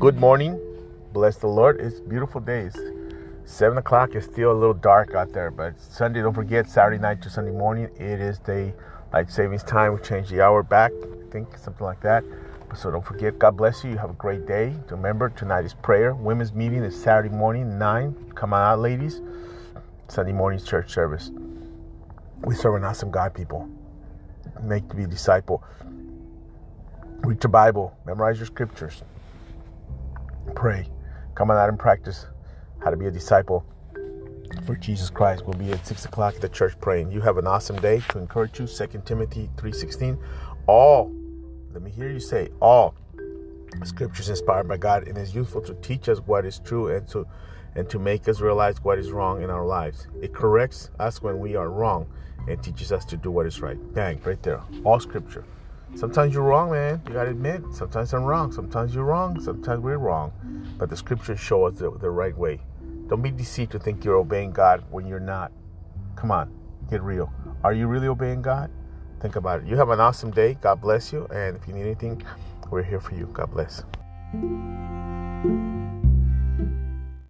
Good morning. Bless the Lord. It's beautiful days. Seven o'clock is still a little dark out there, but Sunday, don't forget, Saturday night to Sunday morning, it is the light savings time. We change the hour back, I think, something like that. So don't forget, God bless you. You have a great day. Remember, tonight is prayer. Women's meeting is Saturday morning, 9. Come on out, ladies. Sunday morning's church service. We serve an awesome God, people. Make to be a disciple. Read your Bible. Memorize your scriptures. Pray. Come on out and practice how to be a disciple for Jesus Christ. We'll be at 6 o'clock at the church praying. You have an awesome day. To encourage you, 2 Timothy 3.16. All, let me hear you say, all scriptures inspired by God and is useful to teach us what is true and to and to make us realize what is wrong in our lives. It corrects us when we are wrong and teaches us to do what is right. Bang, right there. All scripture. Sometimes you're wrong, man. You gotta admit. Sometimes I'm wrong. Sometimes you're wrong. Sometimes we're wrong. But the scriptures show us the, the right way. Don't be deceived to think you're obeying God when you're not. Come on, get real. Are you really obeying God? Think about it. You have an awesome day. God bless you. And if you need anything, we're here for you. God bless.